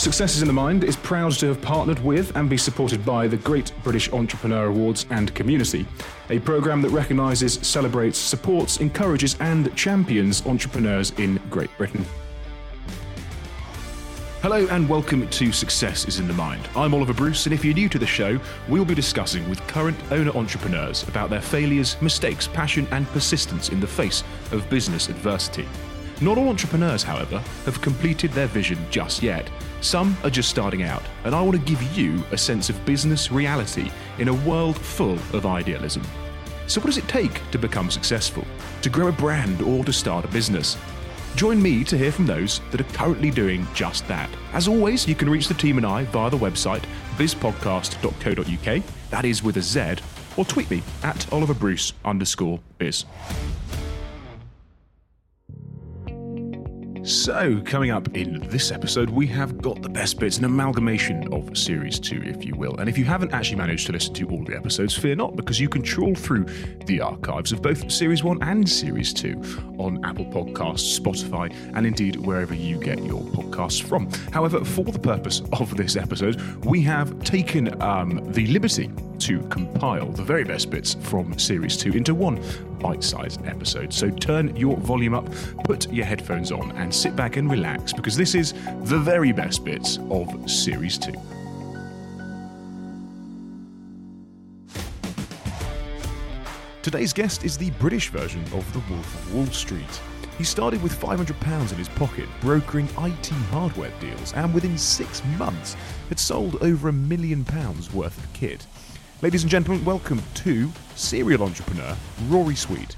Success is in the Mind is proud to have partnered with and be supported by the Great British Entrepreneur Awards and Community, a programme that recognises, celebrates, supports, encourages, and champions entrepreneurs in Great Britain. Hello and welcome to Success is in the Mind. I'm Oliver Bruce, and if you're new to the show, we'll be discussing with current owner entrepreneurs about their failures, mistakes, passion, and persistence in the face of business adversity. Not all entrepreneurs, however, have completed their vision just yet. Some are just starting out, and I want to give you a sense of business reality in a world full of idealism. So, what does it take to become successful? To grow a brand or to start a business? Join me to hear from those that are currently doing just that. As always, you can reach the team and I via the website bizpodcast.co.uk, that is with a Z, or tweet me at Oliver Bruce underscore biz. So, coming up in this episode, we have got the best bits, an amalgamation of Series 2, if you will. And if you haven't actually managed to listen to all the episodes, fear not, because you can trawl through the archives of both Series 1 and Series 2 on Apple Podcasts, Spotify, and indeed wherever you get your podcasts from. However, for the purpose of this episode, we have taken um, the liberty to compile the very best bits from Series 2 into one bite sized episode. So turn your volume up, put your headphones on, and sit back and relax because this is the very best bits of Series 2. Today's guest is the British version of The Wolf of Wall Street. He started with £500 in his pocket, brokering IT hardware deals, and within six months had sold over a million pounds worth of kit. Ladies and gentlemen, welcome to serial entrepreneur Rory Sweet.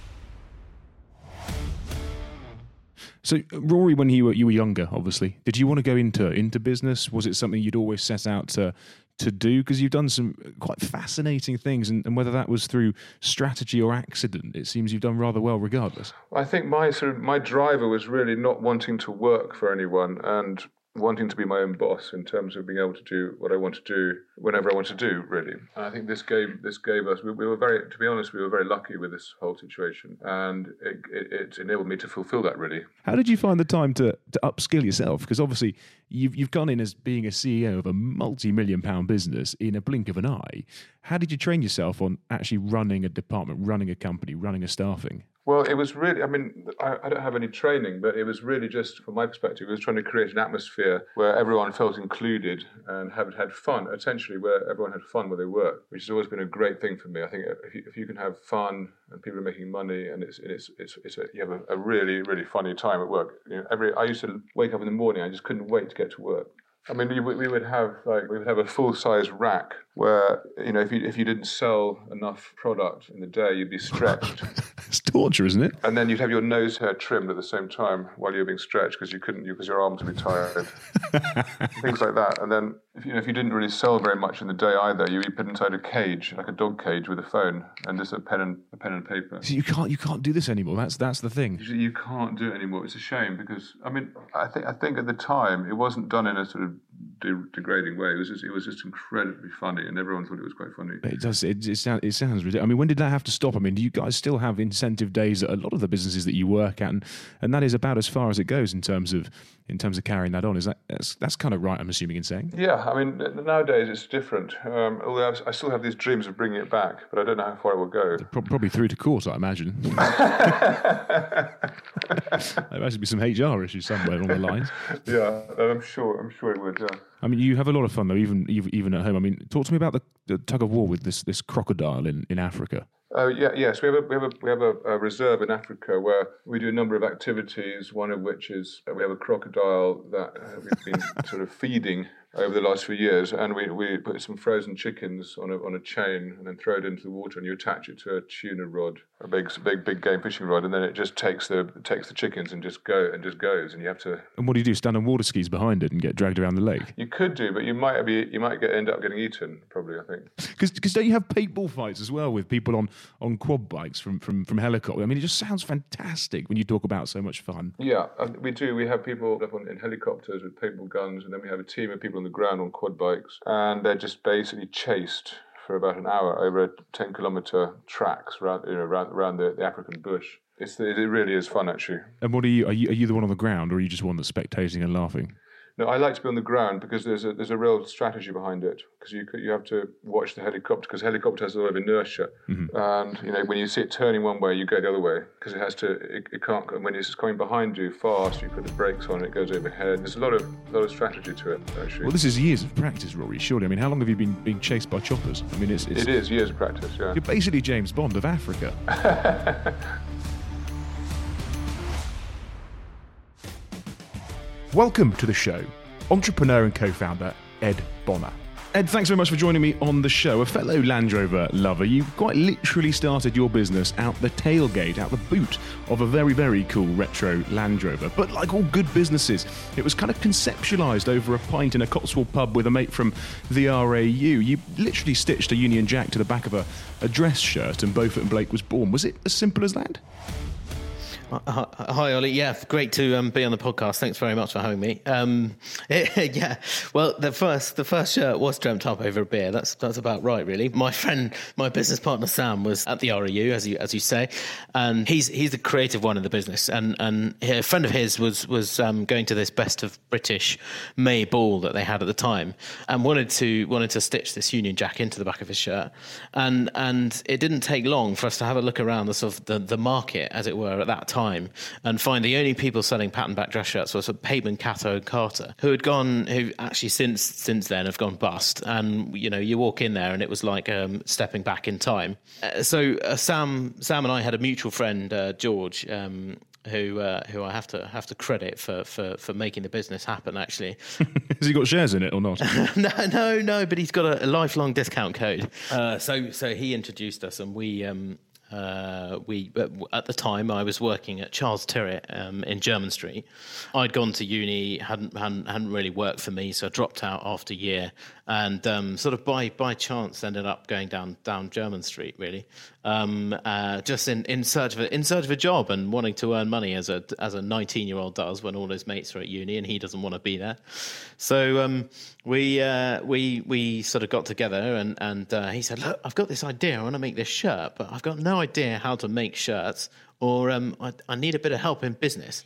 So, uh, Rory, when you were you were younger, obviously, did you want to go into into business? Was it something you'd always set out to to do? Because you've done some quite fascinating things, and, and, whether that was through strategy or accident, it seems you've done rather well, regardless. I think my sort of my driver was really not wanting to work for anyone and wanting to be my own boss in terms of being able to do what I want to do whenever I want to do, really. And I think this gave this gave us. We, we, were very, to be honest, we were very lucky with this whole situation, and it, it, it, enabled me to fulfil that. Really. How did you find the time to to upskill yourself? Because obviously you've you've gone in as being a CEO of a multi-million pound business in a blink of an eye. How did you train yourself on actually running a department, running a company, running a staffing? Well, it was really, I mean, I, I, don't have any training, but it was really just, from my perspective, it was trying to create an atmosphere where everyone felt included and had, had fun, essentially, where everyone had fun where they work, which has always been a great thing for me. I think if you, if you can have fun and people are making money and it's, it's, it's, it's a, you have a, a, really, really funny time at work. You know, every, I used to wake up in the morning, I just couldn't wait to get to work. I mean, we, would have like we would have a full size rack where you know if you if you didn't sell enough product in the day, you'd be stretched. it's torture, isn't it? And then you'd have your nose hair trimmed at the same time while you were being stretched because you couldn't because your arms would be tired, things like that. And then if you know, if you didn't really sell very much in the day either, you'd be put inside a cage like a dog cage with a phone and just a pen and a pen and paper. So you can't you can't do this anymore. That's that's the thing. You can't do it anymore. It's a shame because I mean I think I think at the time it wasn't done in a sort of de- degrading way. It was just it was just incredibly funny, and everyone thought it was quite funny. It does. It, it, sound, it sounds ridiculous. I mean, when did that have to stop? I mean, do you guys still have incentive days at a lot of the businesses that you work at, and, and that is about as far as it goes in terms of in terms of carrying that on. Is that that's, that's kind of right? I'm assuming in saying. Yeah, I mean, nowadays it's different. Um, although I still have these dreams of bringing it back, but I don't know how far it will go. Probably through to court, I imagine. there must be some HR issues somewhere along the lines. Yeah, I'm sure. I'm sure it would. Yeah. I mean, you have a lot of fun though, even even at home. I mean, talk to me about the, the tug of war with this this crocodile in, in Africa. Uh, yeah, yes, we have a we have a we have a, a, reserve in Africa where we do a number of activities. One of which is we have a crocodile that we've been sort of feeding over the last few years, and we, we put some frozen chickens on a on a chain and then throw it into the water, and you attach it to a tuna rod, a big big big game fishing rod, and then it just takes the takes the chickens and just go and just goes, and you have to. And what do you do? Stand on water skis behind it and get dragged around the lake? You could do, but you might be you might get end up getting eaten. Probably, I think. Because don't you have paintball fights as well with people on on quad bikes from from from helicopter? I mean, it just sounds fantastic when you talk about so much fun. Yeah, we do. We have people up on, in helicopters with paintball guns, and then we have a team of people on the ground on quad bikes, and they're just basically chased for about an hour over a 10 kilometer tracks around, you know, around, around the, the African bush. It's, it really is fun, actually. And what are you, are you? Are you the one on the ground, or are you just one that's spectating and laughing? No, I like to be on the ground because there's a there's a real strategy behind it. Because you you have to watch the helicopter because helicopter has a lot of inertia, mm-hmm. and you know when you see it turning one way, you go the other way because it has to. It, it, can't. When it's coming behind you fast, you put the brakes on, it goes overhead. There's a lot of a lot of strategy to it actually. Well, this is years of practice, Rory. Surely, I mean, how long have you been being chased by choppers? I mean, it's, it's it is years of practice. Yeah, you're basically James Bond of Africa. Welcome to the show, entrepreneur and co founder Ed Bonner. Ed, thanks very much for joining me on the show. A fellow Land Rover lover, you quite literally started your business out the tailgate, out the boot of a very, very cool retro Land Rover. But like all good businesses, it was kind of conceptualised over a pint in a Cotswold pub with a mate from the RAU. You literally stitched a Union Jack to the back of a, a dress shirt, and Beaufort and Blake was born. Was it as simple as that? Hi, Ollie. Yeah, great to um, be on the podcast. Thanks very much for having me. Um, yeah, well, the first the first shirt was dreamt up over a beer. That's that's about right, really. My friend, my business partner Sam, was at the RAU, as you as you say, and he's he's the creative one in the business. And and a friend of his was was um, going to this best of British May ball that they had at the time, and wanted to wanted to stitch this Union Jack into the back of his shirt. And and it didn't take long for us to have a look around the sort of the, the market, as it were, at that time time and find the only people selling pattern back dress shirts were sort of Pakeman, Catto, and Carter, who had gone, who actually since since then have gone bust. And you know, you walk in there and it was like um, stepping back in time. Uh, so uh, Sam, Sam and I had a mutual friend, uh, George. Um, who uh, who I have to have to credit for for, for making the business happen. Actually, has he got shares in it or not? no, no, no. But he's got a, a lifelong discount code. Uh, so so he introduced us, and we um, uh, we at the time I was working at Charles Tyrwhitt um, in Jermyn Street. I'd gone to uni, hadn't, hadn't, hadn't really worked for me, so I dropped out after a year, and um, sort of by by chance ended up going down down Jermyn Street really, um, uh, just in, in search of a, in search of a job and wanting to earn money as a as a 19 year old does when all his mates are at uni and he doesn't want to be there. So um, we uh, we we sort of got together and and uh, he said, look, I've got this idea. I want to make this shirt, but I've got no idea how to make shirts or um, I, I need a bit of help in business.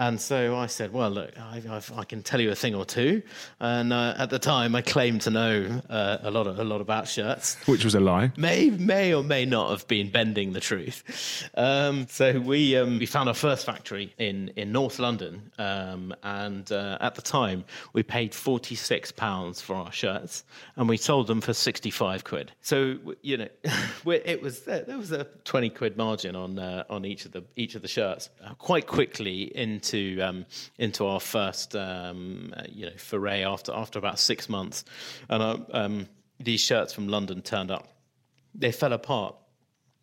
And so I said, well, look, I, I can tell you a thing or two. And uh, at the time, I claimed to know uh, a lot of, a lot about shirts, which was a lie. May may or may not have been bending the truth. Um, so we um, we found our first factory in in North London, um, and uh, at the time we paid forty six pounds for our shirts, and we sold them for sixty five quid. So you know, it was there was a twenty quid margin on uh, on each of the each of the shirts. Uh, quite quickly into into um, into our first um, uh, you know foray after after about six months, and uh, um, these shirts from London turned up. They fell apart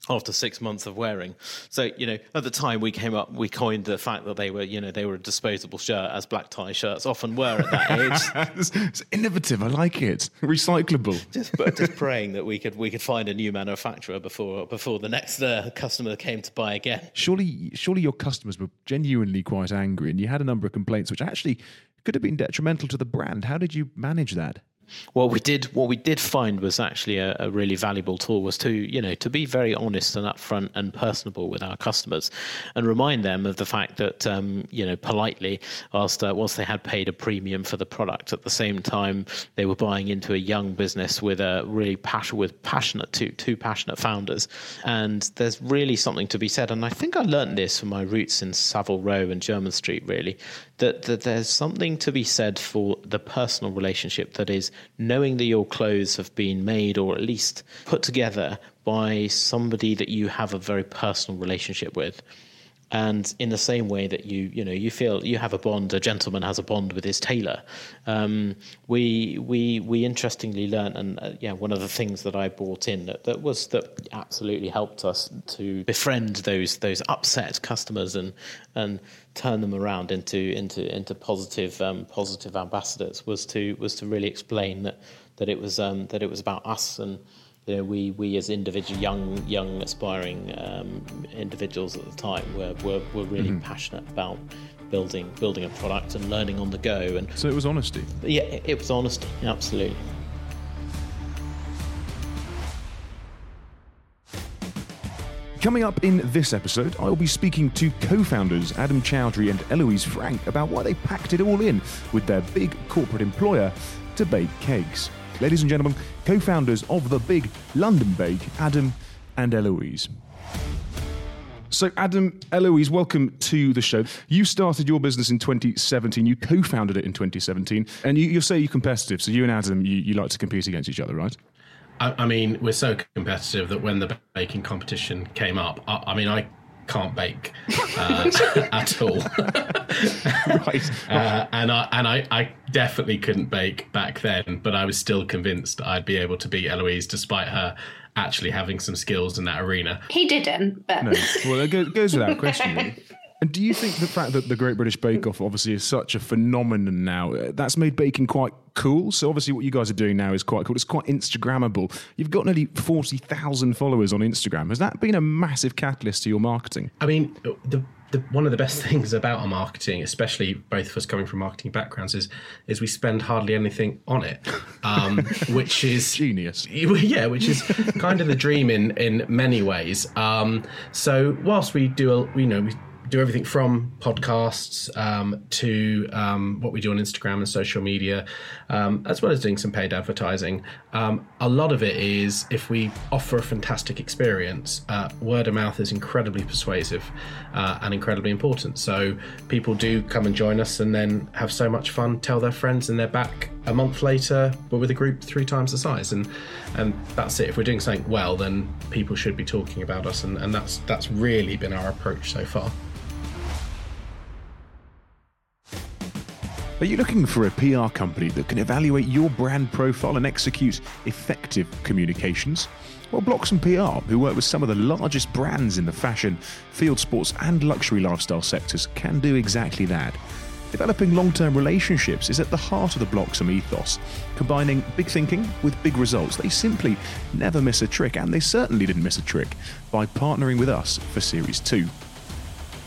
after six months of wearing. So, you know, at the time we came up, we coined the fact that they were, you know, they were a disposable shirt, as black tie shirts often were at that age. it's, it's, innovative. I like it. Recyclable. Just, just praying that we could we could find a new manufacturer before before the next uh, customer came to buy again. Surely, surely your customers were genuinely quite angry, and you had a number of complaints, which actually could have been detrimental to the brand. How did you manage that? What we did what we did find was actually a, a, really valuable tool was to you know to be very honest and upfront and personable with our customers and remind them of the fact that um, you know politely whilst uh, whilst they had paid a premium for the product at the same time they were buying into a young business with a really passion with passionate two two passionate founders. And there's really something to be said. And I think I learned this from my roots in Savile Row and Jermyn Street really that, that there's something to be said for the personal relationship that is knowing that your clothes have been made or at least put together by somebody that you have a very personal relationship with and in the same way that you you know you feel you have a bond a gentleman has a bond with his tailor. Um, we we we interestingly learned and uh, yeah one of the things that I brought in that, that was that absolutely helped us to befriend those those upset customers and and turn them around into into into positive um, positive ambassadors was to was to really explain that that it was um, that it was about us and you know, we, we as individual young young aspiring um, individuals at the time were, were, were really mm-hmm. passionate about building building a product and learning on the go and so it was honesty yeah it, it was honesty absolutely Coming up in this episode, I will be speaking to co founders Adam Chowdhury and Eloise Frank about why they packed it all in with their big corporate employer to bake cakes. Ladies and gentlemen, co founders of the big London Bake, Adam and Eloise. So, Adam, Eloise, welcome to the show. You started your business in 2017. You co-founded it in 2017, and you, you say you're competitive. So, you and Adam, you, you like to compete against each other, right? I, I mean, we're so competitive that when the baking competition came up, I, I mean, I can't bake uh, at all. right. Uh, and I and I, I definitely couldn't bake back then, but I was still convinced I'd be able to beat Eloise despite her actually having some skills in that arena. He didn't, but no. well, it goes without question. And do you think the fact that the Great British Bake Off obviously is such a phenomenon now, uh, that's made baking quite cool? So obviously what you guys are doing now is quite cool. It's quite Instagrammable. You've got nearly 40,000 followers on Instagram. Has that been a massive catalyst to your marketing? I mean, the the, one of the best things about our marketing, especially both of us coming from marketing backgrounds, is is we spend hardly anything on it, um, which is genius. Yeah, which is kind of the dream in in many ways. Um, so whilst we do, a, you know, we do everything from podcasts um, to um, what we do on Instagram and social media, um, as well as doing some paid advertising. Um, a lot of it is if we offer a fantastic experience, uh, word of mouth is incredibly persuasive uh, and incredibly important. So people do come and join us and then have so much fun, tell their friends, and they're back a month later, but with a group three times the size. And and that's it. If we're doing something well, then people should be talking about us, and, and that's that's really been our approach so far. Are you looking for a PR company that can evaluate your brand profile and execute effective communications? Well, Bloxham PR, who work with some of the largest brands in the fashion, field sports, and luxury lifestyle sectors, can do exactly that. Developing long term relationships is at the heart of the Bloxham ethos, combining big thinking with big results. They simply never miss a trick, and they certainly didn't miss a trick by partnering with us for Series 2.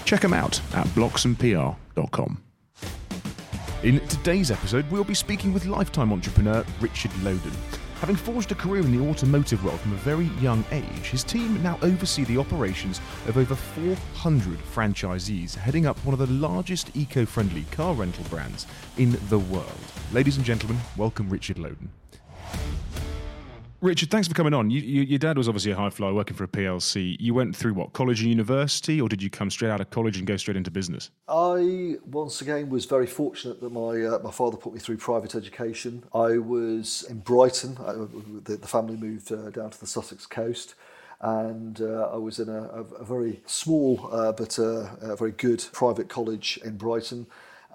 Check them out at bloxhampr.com. In today's episode, we'll be speaking with lifetime entrepreneur Richard Loden. Having forged a career in the automotive world from a very young age, his team now oversee the operations of over 400 franchisees, heading up one of the largest eco friendly car rental brands in the world. Ladies and gentlemen, welcome Richard Loden. Richard, thanks for coming on. You, you, your dad was obviously a high flyer working for a PLC. You went through what, college and university, or did you come straight out of college and go straight into business? I, once again, was very fortunate that my, uh, my father put me through private education. I was in Brighton. I, the, the, family moved uh, down to the Sussex coast. And uh, I was in a, a, a very small uh, but uh, a very good private college in Brighton.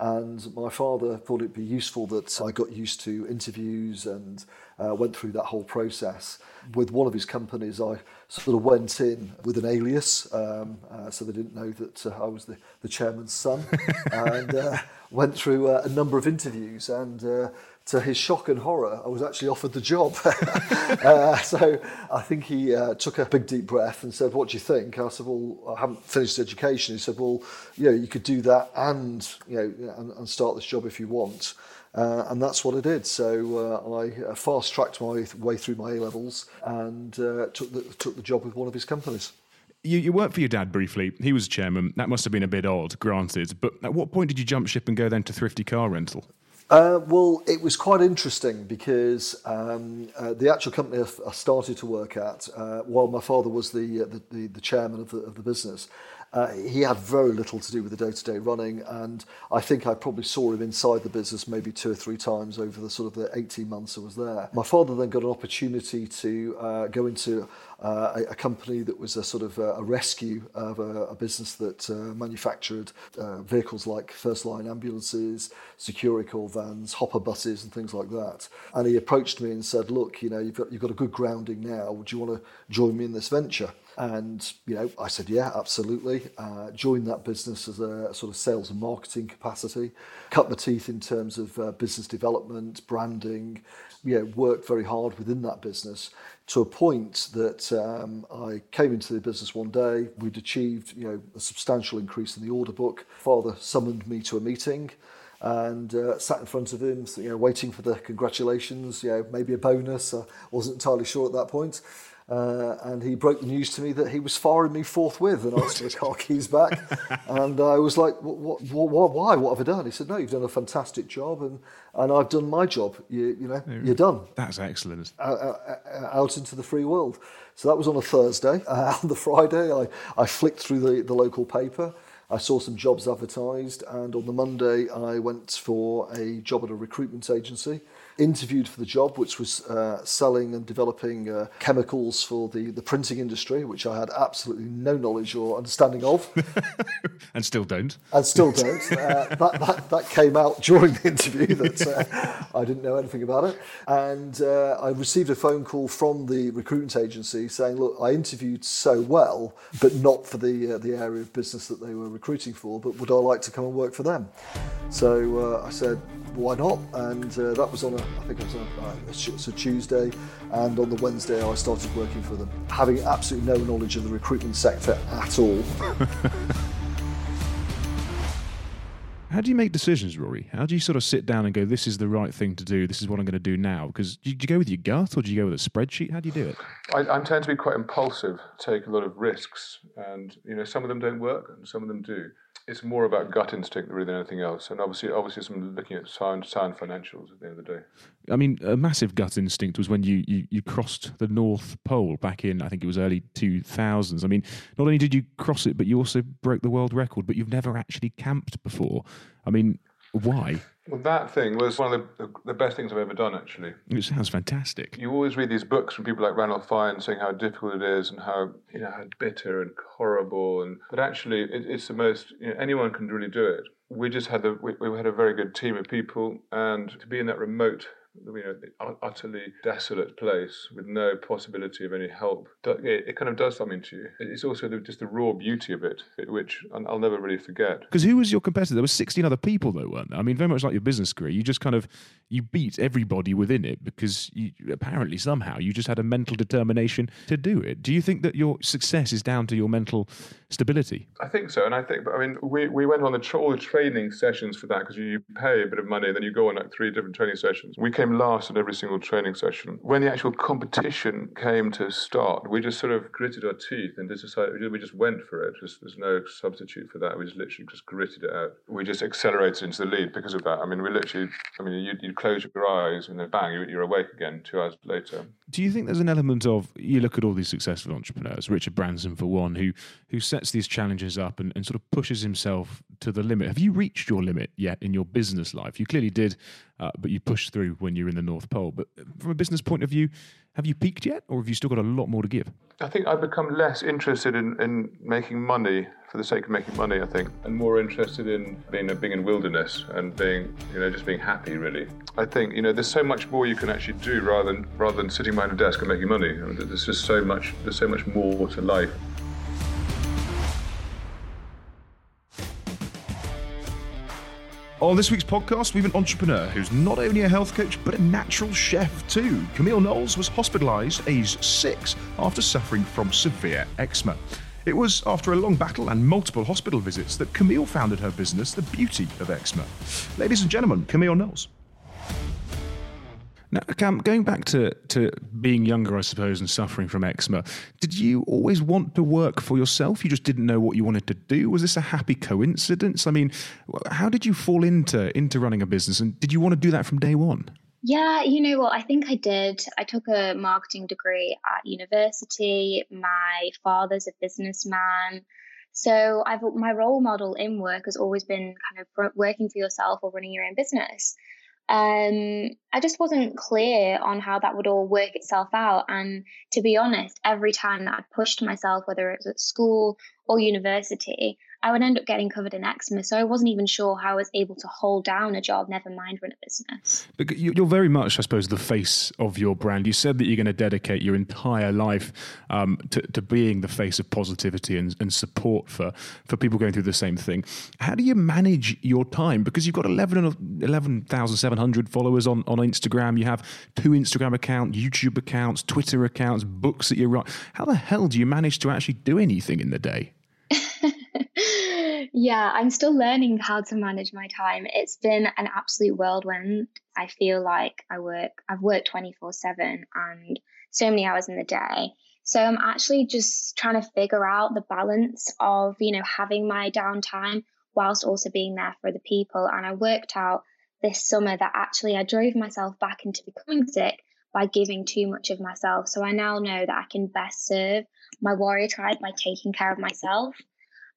And my father thought it'd be useful that I got used to interviews and uh, went through that whole process. With one of his companies, I sort of went in with an alias, um, uh, so they didn't know that uh, I was the, the chairman's son, and uh, went through uh, a number of interviews. And uh, to his shock and horror, I was actually offered the job. uh, so I think he uh, took a big deep breath and said, "What do you think?" I said, "Well, I haven't finished education." He said, "Well, you know, you could do that and you know and, and start this job if you want." Uh, and that's what I did. So uh, I uh, fast tracked my way through my A levels and uh, took the took the job with one of his companies. You, you worked for your dad briefly. He was chairman. That must have been a bit odd, granted. But at what point did you jump ship and go then to Thrifty Car Rental? Uh, well, it was quite interesting because um, uh, the actual company I started to work at, uh, while my father was the, uh, the, the, chairman of the, of the business, uh, he had very little to do with the day-to-day running, and I think I probably saw him inside the business maybe two or three times over the sort of the 18 months I was there. My father then got an opportunity to uh, go into uh, a, a company that was a sort of a, a rescue of a, a business that uh, manufactured uh, vehicles like first line ambulances, Securicor vans, hopper buses, and things like that. And he approached me and said, "Look, you know, you've got you've got a good grounding now. Would you want to join me in this venture?" And you know, I said, yeah, absolutely. Uh, joined that business as a sort of sales and marketing capacity. Cut my teeth in terms of uh, business development, branding. You know, worked very hard within that business to a point that um, I came into the business one day. We'd achieved you know a substantial increase in the order book. Father summoned me to a meeting and uh, sat in front of him, you know, waiting for the congratulations, you know, maybe a bonus. I wasn't entirely sure at that point. Uh, and he broke the news to me that he was firing me forthwith and asked for the car keys back. and I was like, what, what, what, why? What have I done? He said, no, you've done a fantastic job and, and I've done my job. You, you know, you're done. That's excellent. Out, out, into the free world. So that was on a Thursday. Uh, on the Friday, I, I flicked through the, the local paper. I saw some jobs advertised, and on the Monday, I went for a job at a recruitment agency interviewed for the job, which was uh, selling and developing uh, chemicals for the, the printing industry, which I had absolutely no knowledge or understanding of. and still don't. And still don't. Uh, that, that, that came out during the interview that uh, I didn't know anything about it. And uh, I received a phone call from the recruitment agency saying, look, I interviewed so well, but not for the, uh, the area of business that they were recruiting for, but would I like to come and work for them? So I said, why not? And that was on a I think it was a, uh, it's a Tuesday, and on the Wednesday I started working for them, having absolutely no knowledge of the recruitment sector at all. How do you make decisions, Rory? How do you sort of sit down and go, "This is the right thing to do. This is what I'm going to do now"? Because do you go with your gut, or do you go with a spreadsheet? How do you do it? I, I tend to be quite impulsive, take a lot of risks, and you know some of them don't work, and some of them do it's more about gut instinct really than anything else. And obviously, obviously, some looking at sound, sound financials at the end of the day. I mean, a massive gut instinct was when you, you, you crossed the North Pole back in, I think it was early 2000s. I mean, not only did you cross it, but you also broke the world record, but you've never actually camped before. I mean, why? Well, that thing was one of the, the best things I've ever done, actually. It sounds fantastic. You always read these books from people like Ranulph Fiennes saying how difficult it is and how you know how bitter and horrible, and but actually it, it's the most. You know, anyone can really do it. We just had the we, we had a very good team of people, and to be in that remote you know, utterly desolate place with no possibility of any help, it, kind of does something to you. It's also just the raw beauty of it, which I'll never really forget. Because who was your competitor? There were 16 other people, though, weren't there? I mean, very much like your business career, you just kind of you beat everybody within it because you, apparently somehow you just had a mental determination to do it. Do you think that your success is down to your mental stability? I think so, and I think, I mean, we, we went on the all the training sessions for that because you pay a bit of money, and then you go on like three different training sessions. We came last in every single training session. When the actual competition came to start, we just sort of gritted our teeth and decided we just went for it. Just, there's no substitute for that. We just literally just gritted it out. We just accelerated into the lead because of that. I mean, we literally, I mean, you you close your eyes and then bang, you're, you're awake again two hours later. Do you think there's an element of you look at all these successful entrepreneurs, Richard Branson for one, who who sets these challenges up and, and sort of pushes himself to the limit? Have you reached your limit yet in your business life? You clearly did uh, but you pushed through when you're in the North Pole. But from a business point of view, have you peaked yet, or have you still got a lot more to give? I think I've become less interested in, in making money for the sake of making money. I think, and more interested in being being in wilderness and being, you know, just being happy. Really, I think you know there's so much more you can actually do rather than rather than sitting behind a desk and making money. There's just so much. There's so much more to life. On this week's podcast, we have an entrepreneur who's not only a health coach, but a natural chef too. Camille Knowles was hospitalised aged six after suffering from severe eczema. It was after a long battle and multiple hospital visits that Camille founded her business, The Beauty of Eczema. Ladies and gentlemen, Camille Knowles. Now, Cam, going back to, to being younger, I suppose, and suffering from eczema, did you always want to work for yourself? You just didn't know what you wanted to do? Was this a happy coincidence? I mean, how did you fall into, into running a business? And did you want to do that from day one? Yeah, you know what? I think I did. I took a marketing degree at university. My father's a businessman. So I've my role model in work has always been kind of working for yourself or running your own business um, I just wasn't clear on how that would all work itself out. And to be honest, every time that I pushed myself, whether it was at school or university, I would end up getting covered in eczema. So I wasn't even sure how I was able to hold down a job, never mind run a business. But you're very much, I suppose, the face of your brand. You said that you're going to dedicate your entire life um, to, to, being the face of positivity and, and, support for, for people going through the same thing. How do you manage your time? Because you've got 11,700 11, followers on, on Instagram. You have two Instagram accounts, YouTube accounts, Twitter accounts, books that you write. How the hell do you manage to actually do anything in the day? Yeah, I'm still learning how to manage my time. It's been an absolute whirlwind. I feel like I work, I've worked 24 7 and so many hours in the day. So I'm actually just trying to figure out the balance of, you know, having my downtime whilst also being there for the people. And I worked out this summer that actually I drove myself back into becoming sick by giving too much of myself. So I now know that I can best serve my warrior tribe by taking care of myself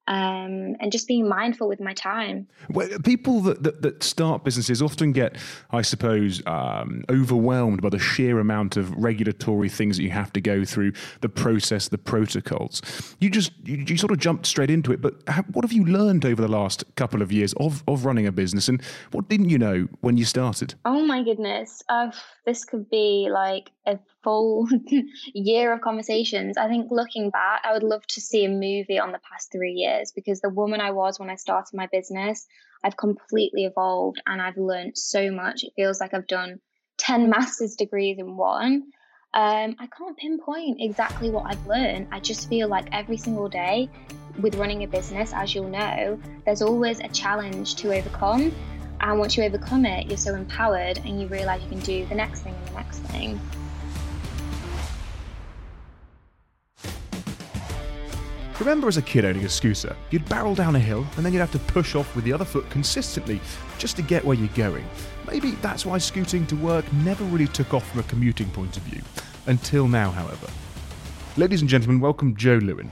um, and just being mindful with my time. Well, people that, that, that, start businesses often get, I suppose, um, overwhelmed by the sheer amount of regulatory things that you have to go through, the process, the protocols. You just you, you sort of jumped straight into it. But how, what have you learned over the last couple of years of, of running a business, and what didn't you know when you started? Oh my goodness, uh, this could be like a full year of conversations. I think looking back, I would love to see a movie on the past three years because the woman I was when I started my business, I've completely evolved and I've learned so much. It feels like I've done 10 master's degrees in one. Um, I can't pinpoint exactly what I've learned. I just feel like every single day with running a business, as you'll know, there's always a challenge to overcome. And once you overcome it, you're so empowered and you realize you can do the next thing and the next thing. Remember as a kid owning a scooter, you'd barrel down a hill and then you'd have to push off with the other foot consistently just to get where you're going. Maybe that's why scooting to work never really took off from a commuting point of view. Until now, however. Ladies and gentlemen, welcome Joe Lewin.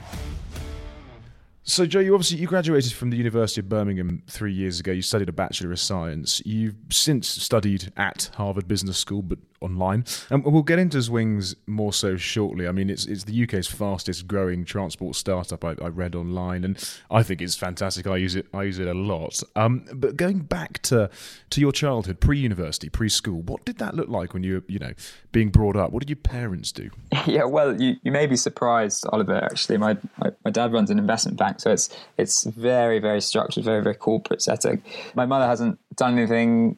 So, Joe, you obviously you graduated from the University of Birmingham three years ago. You studied a Bachelor of Science. You've since studied at Harvard Business School, but online. And we'll get into Zwings more so shortly. I mean, it's it's the UK's fastest growing transport startup. I, I read online, and I think it's fantastic. I use it. I use it a lot. Um, but going back to to your childhood, pre-university, preschool, what did that look like when you were, you know, being brought up? What did your parents do? Yeah, well, you, you may be surprised, Oliver. Actually, my, my, my dad runs an investment bank, so it's it's very very structured, very very corporate setting. My mother hasn't done anything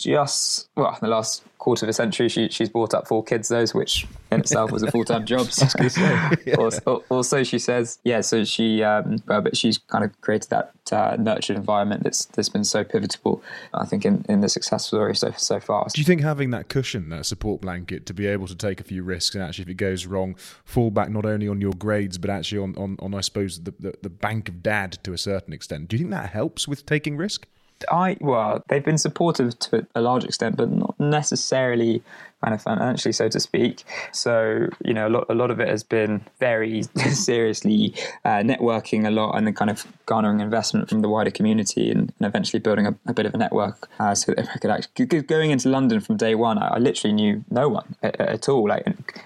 just well in the last quarter of a century she, she's brought up four kids those which in itself was a full-time job. So, yeah. also, also, she says yeah so she um, but she's kind of created that uh, nurtured environment that's that's been so pivotal i think in, in the success story so so far. Do you think having that cushion that support blanket to be able to take a few risks and actually if it goes wrong fall back not only on your grades but actually on on, on i suppose the, the, the bank of dad to a certain extent do you think that helps with taking risk I well, they've been supportive to a large extent, but not necessarily kind of financially, so to speak. So you know, a lot, a lot of it has been very seriously uh, networking a lot and then kind of garnering investment from the wider community and, and eventually building a, a, bit of a network. Uh, so that I could actually going into London from day one, I, I literally knew no one at, at, all. Like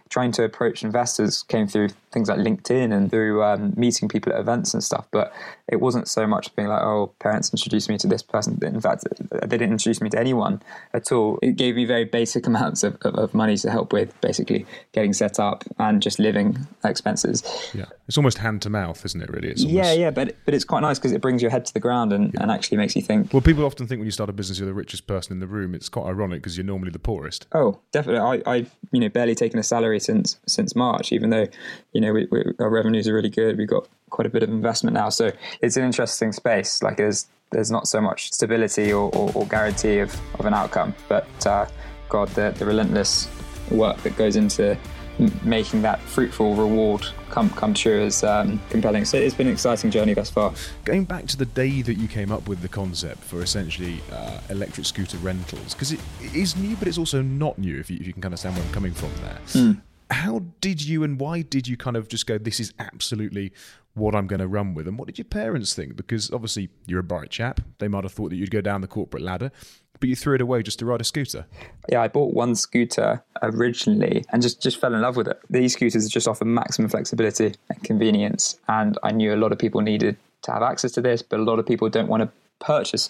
trying to approach investors came through things like LinkedIn and through um, meeting people at events and stuff. But it wasn't so much being like, oh, parents introduced me to this person. In fact, they didn't introduce me to anyone at all. It gave me very basic amounts of, of, of money to help with basically getting set up and just living expenses. Yeah, it's almost hand to mouth, isn't it? Really? It's almost... Yeah, yeah, but but it's quite nice because it brings your head to the ground and, yeah. and actually makes you think. Well, people often think when you start a business, you're the richest person in the room. It's quite ironic because you're normally the poorest. Oh, definitely. I, I you know barely taken a salary since since March, even though you know we, we, our revenues are really good. We've got quite a bit of investment now, so it's an interesting space. Like there's there's not so much stability or, or, or guarantee of, of an outcome, but uh, God, the, the relentless work that goes into making that fruitful reward come come true is um, compelling. So it's been an exciting journey thus far. Going back to the day that you came up with the concept for essentially uh, electric scooter rentals, because it is new, but it's also not new. If you, if you can understand where I'm coming from there. Mm. How did you and why did you kind of just go? This is absolutely what I'm going to run with. And what did your parents think? Because obviously you're a bright chap. They might have thought that you'd go down the corporate ladder but you threw it away just to ride a scooter. Yeah, I bought one scooter originally and just, just fell in love with it. These scooters just offer maximum flexibility and convenience. And I knew a lot of people needed to have access to this, but a lot of people don't want to purchase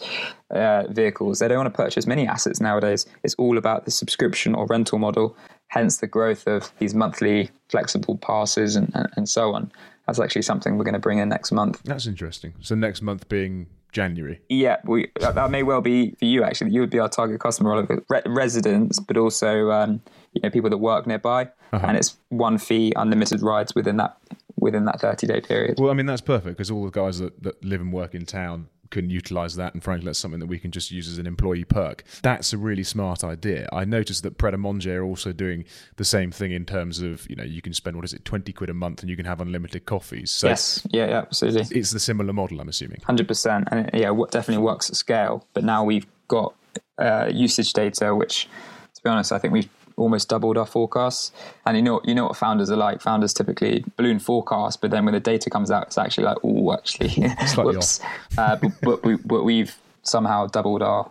uh, vehicles. They don't want to purchase many assets nowadays. It's all about the subscription or rental model, hence the growth of these monthly flexible passes and, and, and so on. That's actually something we're going to bring in next month. That's interesting. So next month being January. Yeah, we, that may well be for you. Actually, you would be our target customer, Re- residents, but also um, you know people that work nearby, uh-huh. and it's one fee, unlimited rides within that within that 30 day period. Well, I mean, that's perfect because all the guys that, that live and work in town can utilize that and frankly that's something that we can just use as an employee perk. That's a really smart idea. I noticed that pret a manger are also doing the same thing in terms of you know you can spend what is it 20 quid a month and you can have unlimited coffees. So yes. Yeah, yeah absolutely. It's the similar model i'm assuming. 100% and it, yeah what definitely works at scale. But now we've got uh, usage data which to be honest i think we've almost doubled our forecasts. And you know, you know what founders are like. Founders typically balloon forecast, but then when the data comes out, it's actually like, oh, actually, whoops. Uh, but, but, we, but we've somehow doubled our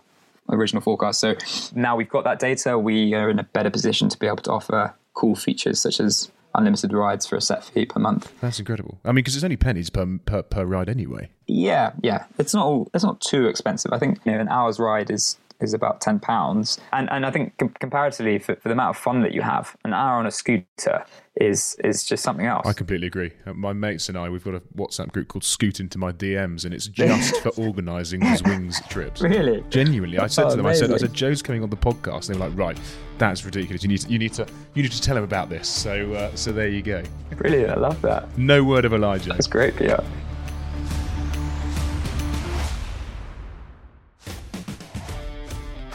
original forecast. So now we've got that data, we are in a better position to be able to offer cool features such as unlimited rides for a set fee per month. That's incredible. I mean, because it's only pennies per, per, per ride anyway. Yeah, yeah. It's not all, it's not too expensive. I think you know an hour's ride is is about ten pounds, and and I think com- comparatively for, for the amount of fun that you have, an hour on a scooter is is just something else. I completely agree. Uh, my mates and I, we've got a WhatsApp group called Scoot into my DMs, and it's just for organising these Zwings trips. Really? Genuinely, I said oh, to them, amazing. I said, I said, Joe's coming on the podcast. They were like, right, that's ridiculous. You need to, you need to, you need to tell him about this. So, uh, so there you go. Brilliant. I love that. No word of Elijah. That's great. Yeah.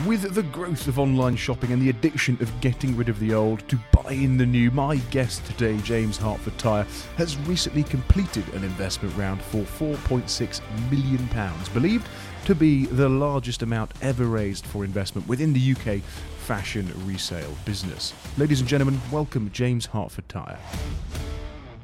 With the growth of online shopping and the addiction of getting rid of the old to buy in the new, my guest today, James Hartford Tyre, has recently completed an investment round for £4.6 million, believed to be the largest amount ever raised for investment within the UK fashion resale business. Ladies and gentlemen, welcome James Hartford Tyre.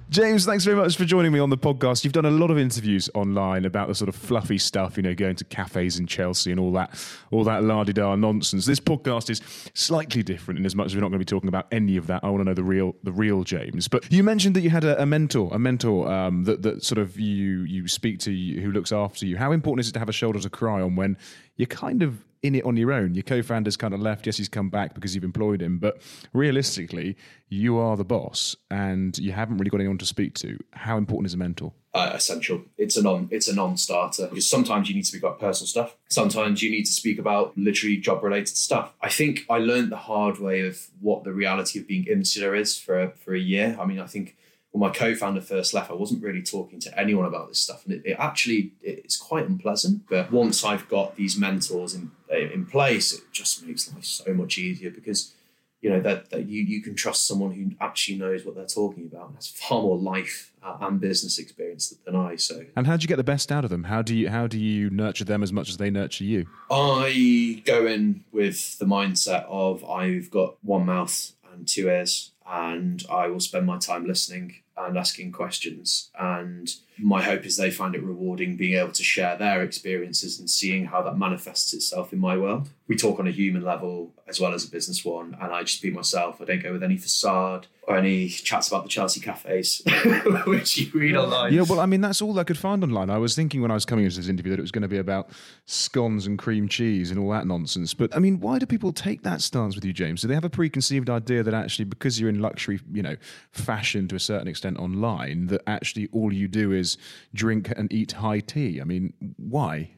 James, thanks very much for joining me on the podcast. You've done a lot of interviews online about the sort of fluffy stuff, you know, going to cafes in Chelsea and all that, all that la-di-da nonsense. This podcast is slightly different in as much as we're not going to be talking about any of that. I want to know the real, the real James. But you mentioned that you had a, a mentor, a mentor um, that that sort of you you speak to, who looks after you. How important is it to have a shoulder to cry on when you're kind of in it on your own. Your co-founder's kind of left. Yes, he's come back because you've employed him, but realistically, you are the boss, and you haven't really got anyone to speak to. How important is a mentor? Uh, essential. It's a non. It's a non-starter because sometimes you need to speak about personal stuff. Sometimes you need to speak about literally job-related stuff. I think I learned the hard way of what the reality of being insular is for for a year. I mean, I think when my co-founder first left, I wasn't really talking to anyone about this stuff, and it, it actually it's quite unpleasant. But once I've got these mentors in in place, it just makes life so much easier because you know that, that you you can trust someone who actually knows what they're talking about and has far more life uh, and business experience than I. So, and how do you get the best out of them? How do you how do you nurture them as much as they nurture you? I go in with the mindset of I've got one mouth and two ears and I will spend my time listening and asking questions. And my hope is they find it rewarding being able to share their experiences and seeing how that manifests itself in my world. We talk on a human level as well as a business one, and I just be myself. I don't go with any facade or any chats about the Chelsea cafes, which you read online. Yeah, well, I mean, that's all I could find online. I was thinking when I was coming into this interview that it was going to be about scones and cream cheese and all that nonsense. But I mean, why do people take that stance with you, James? Do they have a preconceived idea that actually, because you're in luxury, you know, fashion to a certain extent online, that actually all you do is drink and eat high tea? I mean, why?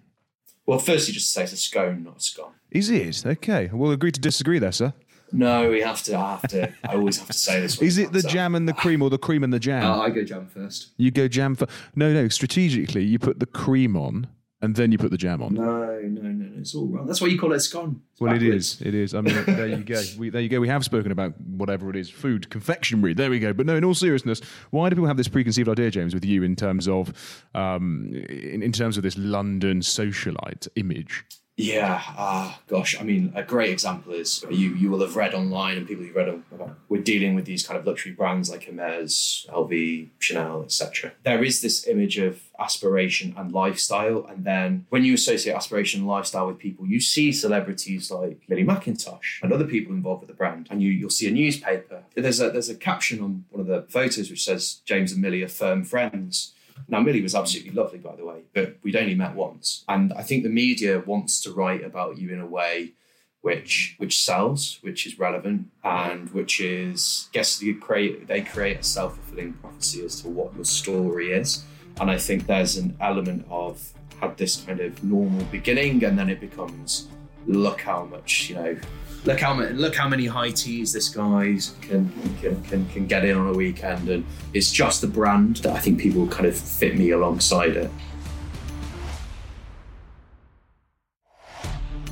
Well, firstly, just to say it's a scone, not a scone. Is it? Okay. We'll agree to disagree there, sir. No, we have to. I have to. I always have to say this. Is it the jam and the cream, or the cream and the jam? Uh, I go jam first. You go jam for no, no. Strategically, you put the cream on, and then you put the jam on. No, no, no, no. It's all wrong. That's why you call it scone. It's well, backwards. it is. It is. I mean, there you go. We, there you go. We have spoken about whatever it is, food, confectionery. There we go. But no, in all seriousness, why do people have this preconceived idea, James, with you in terms of, um, in, in terms of this London socialite image? Yeah, ah, gosh. I mean, a great example is you you will have read online and people you've read about. We're dealing with these kind of luxury brands like Hermes, LV, Chanel, etc. There is this image of aspiration and lifestyle, and then when you associate aspiration and lifestyle with people, you see celebrities like Millie Mackintosh and other people involved with the brand, and you you'll see a newspaper. There's a there's a caption on one of the photos which says James and Millie are firm friends. Now, Millie was absolutely lovely, by the way, but we'd only met once. And I think the media wants to write about you in a way which which sells, which is relevant, and which is guess they create they create a self fulfilling prophecy as to what your story is. And I think there's an element of had this kind of normal beginning, and then it becomes look how much you know look how look how many high teas this guy can, can can can get in on a weekend, and it's just the brand that I think people kind of fit me alongside it.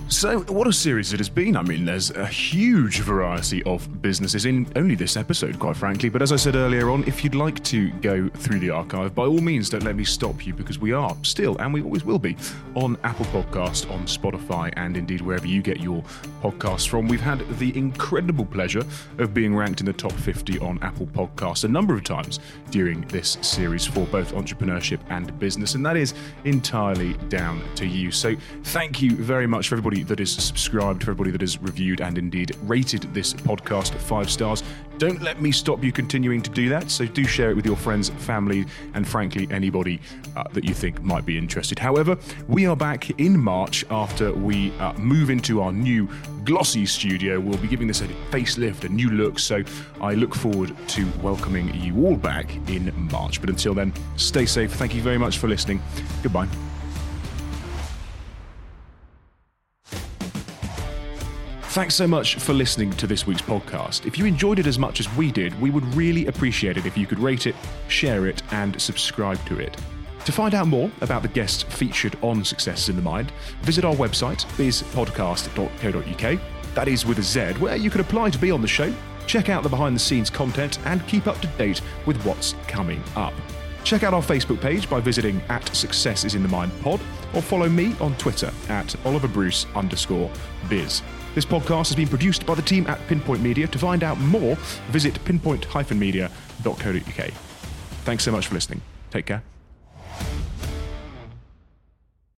So, what a series it has been. I mean, there's a huge variety of businesses in only this episode, quite frankly. But as I said earlier on, if you'd like to go through the archive, by all means, don't let me stop you because we are still, and we always will be, on Apple Podcast, on Spotify, and indeed wherever you get your podcasts from. We've had the incredible pleasure of being ranked in the top 50 on Apple Podcasts a number of times during this series for both entrepreneurship and business, and that is entirely down to you. So, thank you very much for everybody that is subscribed, for everybody that has reviewed and indeed rated this podcast five stars. Don't let me stop you continuing to do that. So do share it with your friends, family, and frankly, anybody uh, that you think might be interested. However, we are back in March after we uh, move into our new glossy studio. We'll be giving this a facelift, a new look. So I look forward to welcoming you all back in March. But until then, stay safe. Thank you very much for listening. Goodbye. Thanks so much for listening to this week's podcast. If you enjoyed it as much as we did, we would really appreciate it if you could rate it, share it, and subscribe to it. To find out more about the guests featured on Success is in the Mind, visit our website, bizpodcast.co.uk. That is with a Z, where you can apply to be on the show, check out the behind the scenes content, and keep up to date with what's coming up. Check out our Facebook page by visiting at Success is in the Mind pod, or follow me on Twitter at Oliver Bruce underscore biz. This podcast has been produced by the team at Pinpoint Media. To find out more, visit pinpoint-media.co.uk. Thanks so much for listening. Take care.